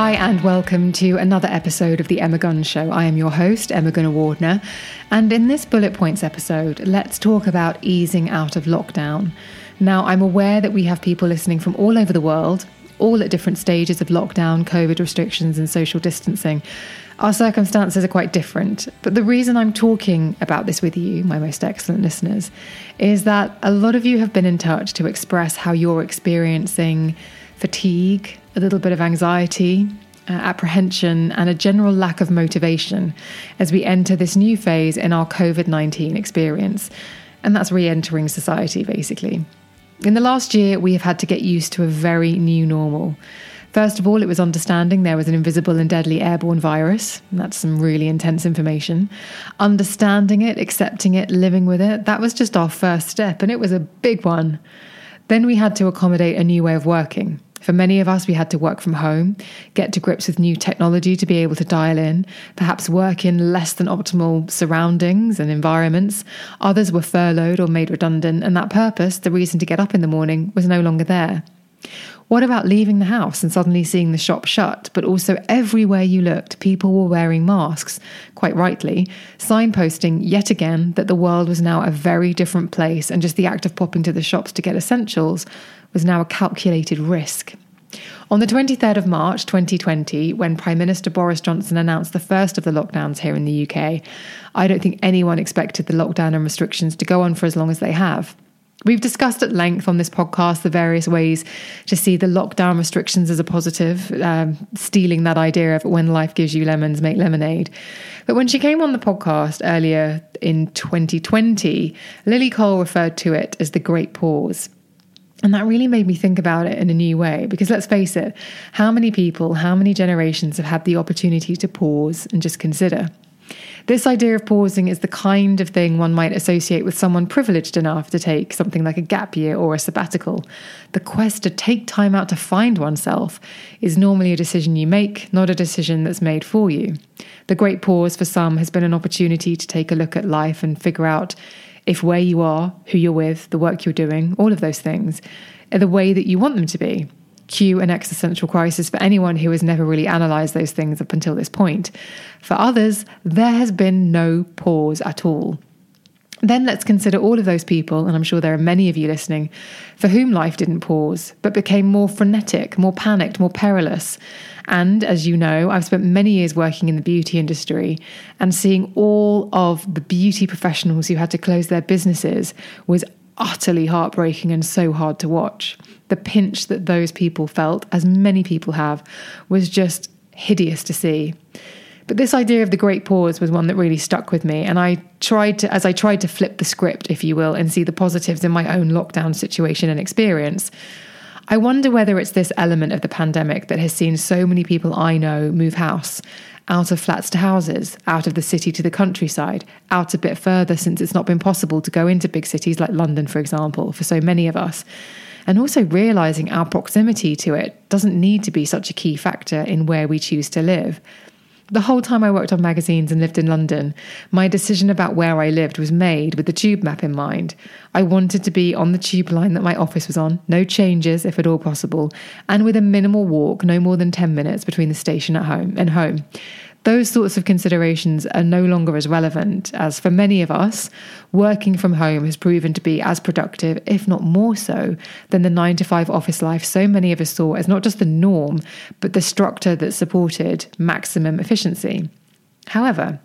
hi, and welcome to another episode of The Emma Guns Show. I am your host, Emma Gunavardhana, and in this bullet points episode, let's talk about easing out of lockdown. Now, I'm aware that we have people listening from all over the world, all at different stages of lockdown, COVID restrictions, and social distancing. Our circumstances are quite different, but the reason I'm talking about this with you, my most excellent listeners, is that a lot of you have been in touch to express how you're experiencing fatigue, a little bit of anxiety, uh, apprehension, and a general lack of motivation as we enter this new phase in our COVID 19 experience. And that's re entering society, basically. In the last year, we have had to get used to a very new normal. First of all, it was understanding there was an invisible and deadly airborne virus. That's some really intense information. Understanding it, accepting it, living with it, that was just our first step, and it was a big one. Then we had to accommodate a new way of working. For many of us, we had to work from home, get to grips with new technology to be able to dial in, perhaps work in less than optimal surroundings and environments. Others were furloughed or made redundant, and that purpose, the reason to get up in the morning, was no longer there. What about leaving the house and suddenly seeing the shop shut, but also everywhere you looked, people were wearing masks, quite rightly, signposting yet again that the world was now a very different place and just the act of popping to the shops to get essentials was now a calculated risk. On the 23rd of March 2020, when Prime Minister Boris Johnson announced the first of the lockdowns here in the UK, I don't think anyone expected the lockdown and restrictions to go on for as long as they have. We've discussed at length on this podcast the various ways to see the lockdown restrictions as a positive, um, stealing that idea of when life gives you lemons, make lemonade. But when she came on the podcast earlier in 2020, Lily Cole referred to it as the Great Pause. And that really made me think about it in a new way because let's face it, how many people, how many generations have had the opportunity to pause and just consider? This idea of pausing is the kind of thing one might associate with someone privileged enough to take something like a gap year or a sabbatical. The quest to take time out to find oneself is normally a decision you make, not a decision that's made for you. The great pause for some has been an opportunity to take a look at life and figure out if where you are, who you're with, the work you're doing, all of those things are the way that you want them to be. Cue an existential crisis for anyone who has never really analysed those things up until this point. For others, there has been no pause at all. Then let's consider all of those people, and I'm sure there are many of you listening, for whom life didn't pause, but became more frenetic, more panicked, more perilous. And as you know, I've spent many years working in the beauty industry and seeing all of the beauty professionals who had to close their businesses was utterly heartbreaking and so hard to watch. The pinch that those people felt, as many people have, was just hideous to see. But this idea of the great pause was one that really stuck with me. And I tried to, as I tried to flip the script, if you will, and see the positives in my own lockdown situation and experience, I wonder whether it's this element of the pandemic that has seen so many people I know move house, out of flats to houses, out of the city to the countryside, out a bit further since it's not been possible to go into big cities like London, for example, for so many of us. And also realizing our proximity to it doesn't need to be such a key factor in where we choose to live. The whole time I worked on magazines and lived in London, my decision about where I lived was made with the tube map in mind. I wanted to be on the tube line that my office was on, no changes if at all possible, and with a minimal walk, no more than 10 minutes between the station at home and home. Those sorts of considerations are no longer as relevant, as for many of us, working from home has proven to be as productive, if not more so, than the nine to five office life so many of us saw as not just the norm, but the structure that supported maximum efficiency. However,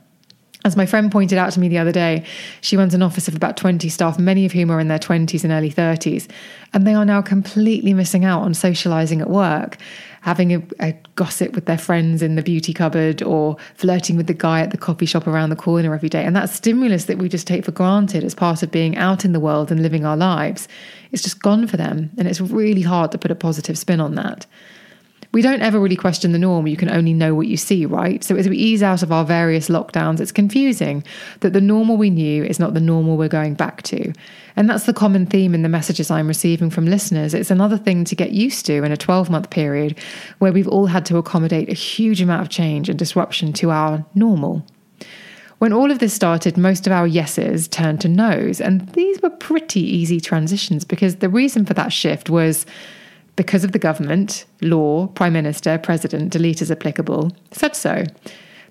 as my friend pointed out to me the other day, she runs an office of about 20 staff, many of whom are in their 20s and early 30s, and they are now completely missing out on socializing at work, having a, a, gossip with their friends in the beauty cupboard or flirting with the guy at the coffee shop around the corner every day. And that stimulus that we just take for granted as part of being out in the world and living our lives, it's just gone for them. And it's really hard to put a positive spin on that we don't ever really question the norm. You can only know what you see, right? So as we ease out of our various lockdowns, it's confusing that the normal we knew is not the normal we're going back to. And that's the common theme in the messages I'm receiving from listeners. It's another thing to get used to in a 12 month period where we've all had to accommodate a huge amount of change and disruption to our normal. When all of this started, most of our yeses turned to nos, and these were pretty easy transitions because the reason for that shift was because of the government, law, Prime Minister, President, delete as applicable, said so.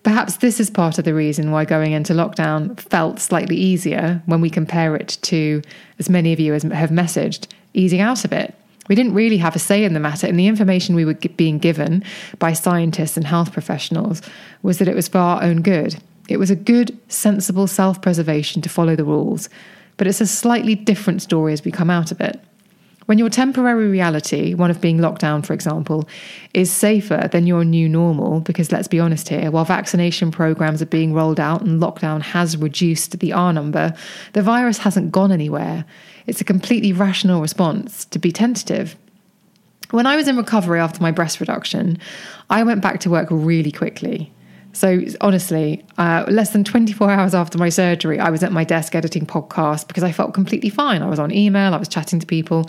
Perhaps this is part of the reason why going into lockdown felt slightly easier when we compare it to, as many of you have messaged, easing out of it. We didn't really have a say in the matter, and the information we were being given by scientists and health professionals was that it was for our own good. It was a good, sensible self preservation to follow the rules, but it's a slightly different story as we come out of it. When your temporary reality, one of being locked down, for example, is safer than your new normal, because let's be honest here, while vaccination programs are being rolled out and lockdown has reduced the R number, the virus hasn't gone anywhere. It's a completely rational response to be tentative. When I was in recovery after my breast reduction, I went back to work really quickly. So honestly, uh, less than 24 hours after my surgery, I was at my desk editing podcasts because I felt completely fine. I was on email, I was chatting to people.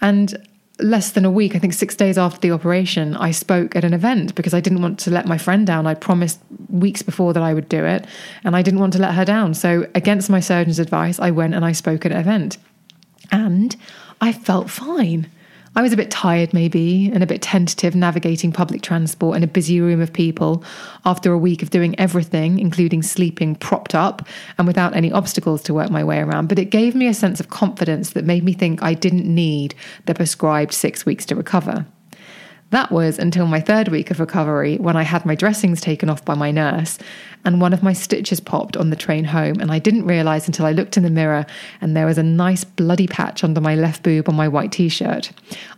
And less than a week, I think six days after the operation, I spoke at an event because I didn't want to let my friend down. I promised weeks before that I would do it, and I didn't want to let her down. So, against my surgeon's advice, I went and I spoke at an event. And I felt fine. I was a bit tired, maybe, and a bit tentative navigating public transport in a busy room of people after a week of doing everything, including sleeping propped up and without any obstacles to work my way around. But it gave me a sense of confidence that made me think I didn't need the prescribed six weeks to recover. That was until my third week of recovery when I had my dressings taken off by my nurse and one of my stitches popped on the train home. And I didn't realize until I looked in the mirror and there was a nice bloody patch under my left boob on my white t shirt.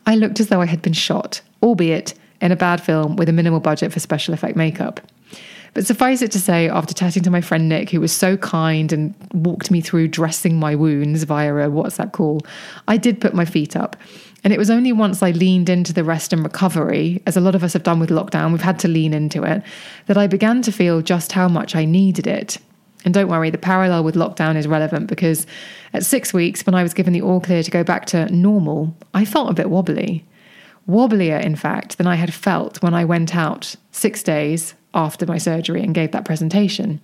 I looked as though I had been shot, albeit in a bad film with a minimal budget for special effect makeup. But suffice it to say, after chatting to my friend Nick, who was so kind and walked me through dressing my wounds via a WhatsApp call, I did put my feet up. And it was only once I leaned into the rest and recovery, as a lot of us have done with lockdown, we've had to lean into it, that I began to feel just how much I needed it. And don't worry, the parallel with lockdown is relevant because at six weeks, when I was given the all clear to go back to normal, I felt a bit wobbly. Wobblier, in fact, than I had felt when I went out six days after my surgery and gave that presentation.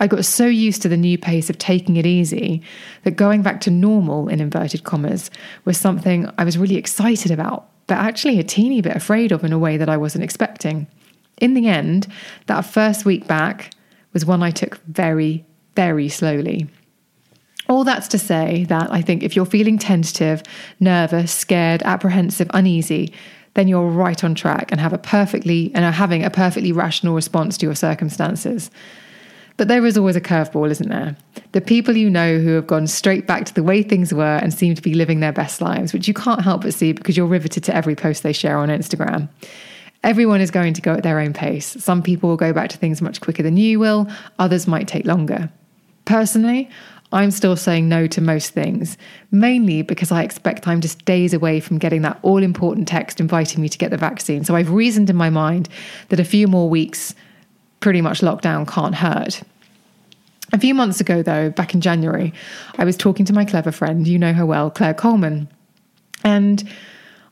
I got so used to the new pace of taking it easy that going back to normal, in inverted commas, was something I was really excited about, but actually a teeny bit afraid of in a way that I wasn't expecting. In the end, that first week back was one I took very, very slowly. All that's to say that I think if you're feeling tentative, nervous, scared, apprehensive, uneasy, then you're right on track and have a perfectly and are having a perfectly rational response to your circumstances. But there is always a curveball, isn't there? The people you know who have gone straight back to the way things were and seem to be living their best lives, which you can't help but see because you're riveted to every post they share on Instagram. Everyone is going to go at their own pace. Some people will go back to things much quicker than you will, others might take longer. Personally, I'm still saying no to most things, mainly because I expect I'm just days away from getting that all important text inviting me to get the vaccine. So I've reasoned in my mind that a few more weeks pretty much lockdown can't hurt. A few months ago, though, back in January, I was talking to my clever friend, you know her well, Claire Coleman. And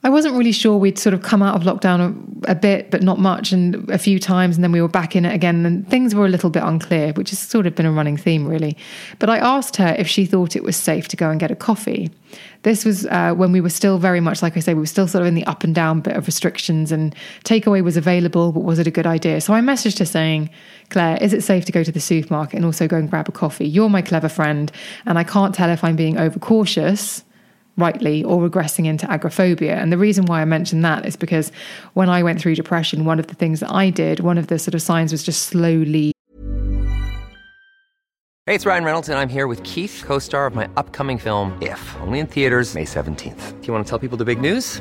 I wasn't really sure we'd sort of come out of lockdown a, a, bit, but not much, and a few times, and then we were back in it again, and things were a little bit unclear, which has sort of been a running theme, really. But I asked her if she thought it was safe to go and get a coffee. This was uh, when we were still very much, like I say, we were still sort of in the up and down bit of restrictions, and takeaway was available, but was it a good idea? So I messaged her saying, Claire, is it safe to go to the supermarket and also go and grab a coffee? You're my clever friend, and I can't tell if I'm being overcautious rightly or regressing into agoraphobia. And the reason why I mention that is because when I went through depression, one of the things that I did, one of the sort of signs was just slowly. Hey, it's Ryan Reynolds, and I'm here with Keith, co star of my upcoming film, If, only in theaters, May 17th. Do you want to tell people the big news?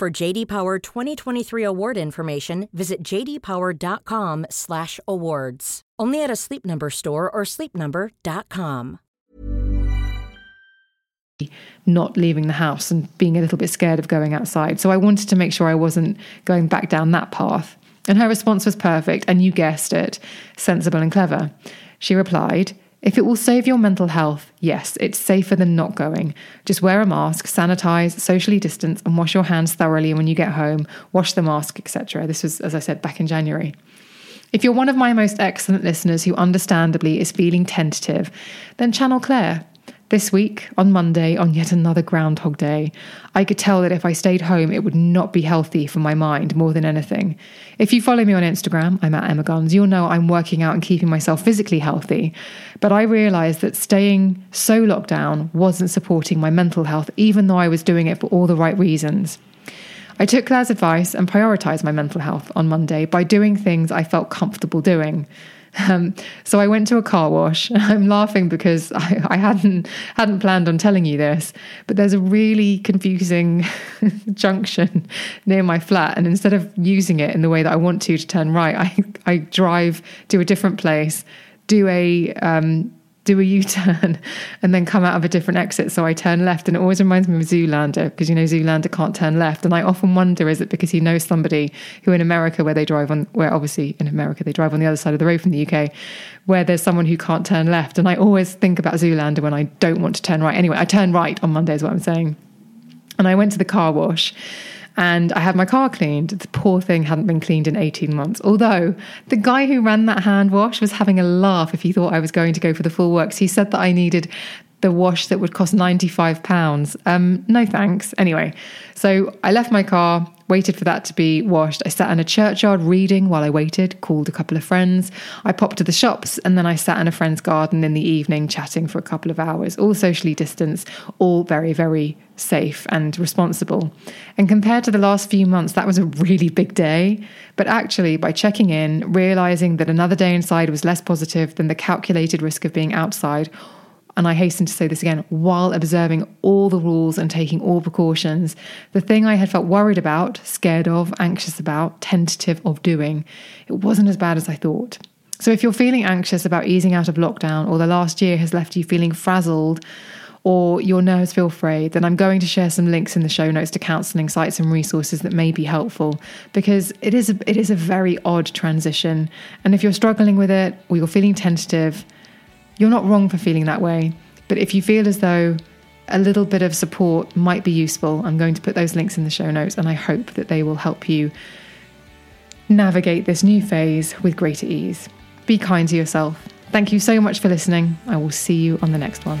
For JD Power 2023 award information, visit jdpower.com/awards. Only at a Sleep Number store or sleepnumber.com. Not leaving the house and being a little bit scared of going outside. So I wanted to make sure I wasn't going back down that path. And her response was perfect, and you guessed it, sensible and clever. She replied, if it will save your mental health, yes, it's safer than not going. Just wear a mask, sanitize, socially distance, and wash your hands thoroughly when you get home. Wash the mask, etc. This was, as I said, back in January. If you're one of my most excellent listeners who understandably is feeling tentative, then channel Claire. This week, on Monday, on yet another Groundhog Day, I could tell that if I stayed home, it would not be healthy for my mind more than anything. If you follow me on Instagram, I'm at Emma Guns, you'll know I'm working out and keeping myself physically healthy. But I realised that staying so locked down wasn't supporting my mental health, even though I was doing it for all the right reasons. I took Claire's advice and prioritised my mental health on Monday by doing things I felt comfortable doing. Um, so I went to a car wash. And I'm laughing because I, I, hadn't hadn't planned on telling you this, but there's a really confusing junction near my flat, and instead of using it in the way that I want to to turn right, I I drive to a different place, do a um, do a U turn and then come out of a different exit. So I turn left, and it always reminds me of Zoolander because you know Zoolander can't turn left. And I often wonder is it because he knows somebody who in America, where they drive on, where obviously in America they drive on the other side of the road from the UK, where there's someone who can't turn left. And I always think about Zoolander when I don't want to turn right. Anyway, I turn right on Monday, is what I'm saying. And I went to the car wash and I had my car cleaned. The poor thing hadn't been cleaned in 18 months. Although the guy who ran that hand wash was having a laugh if he thought I was going to go for the full works. He said that I needed the wash that would cost £95. Um, no thanks. Anyway, so I left my car, waited for that to be washed. I sat in a churchyard reading while I waited, called a couple of friends. I popped to the shops and then I sat in a friend's garden in the evening chatting for a couple of hours, all socially distanced, all very, very safe and responsible. And compared to the last few months, that was a really big day. But actually, by checking in, realizing that another day inside was less positive than the calculated risk of being outside, and I hasten to say this again, while observing all the rules and taking all precautions, the thing I had felt worried about, scared of, anxious about, tentative of doing, it wasn't as bad as I thought. So if you're feeling anxious about easing out of lockdown or the last year has left you feeling frazzled, or your nerves feel frayed, then I'm going to share some links in the show notes to counselling sites and resources that may be helpful because it is a, it is a very odd transition. And if you're struggling with it or you're feeling tentative, you're not wrong for feeling that way, but if you feel as though a little bit of support might be useful, I'm going to put those links in the show notes and I hope that they will help you navigate this new phase with greater ease. Be kind to yourself. Thank you so much for listening. I will see you on the next one.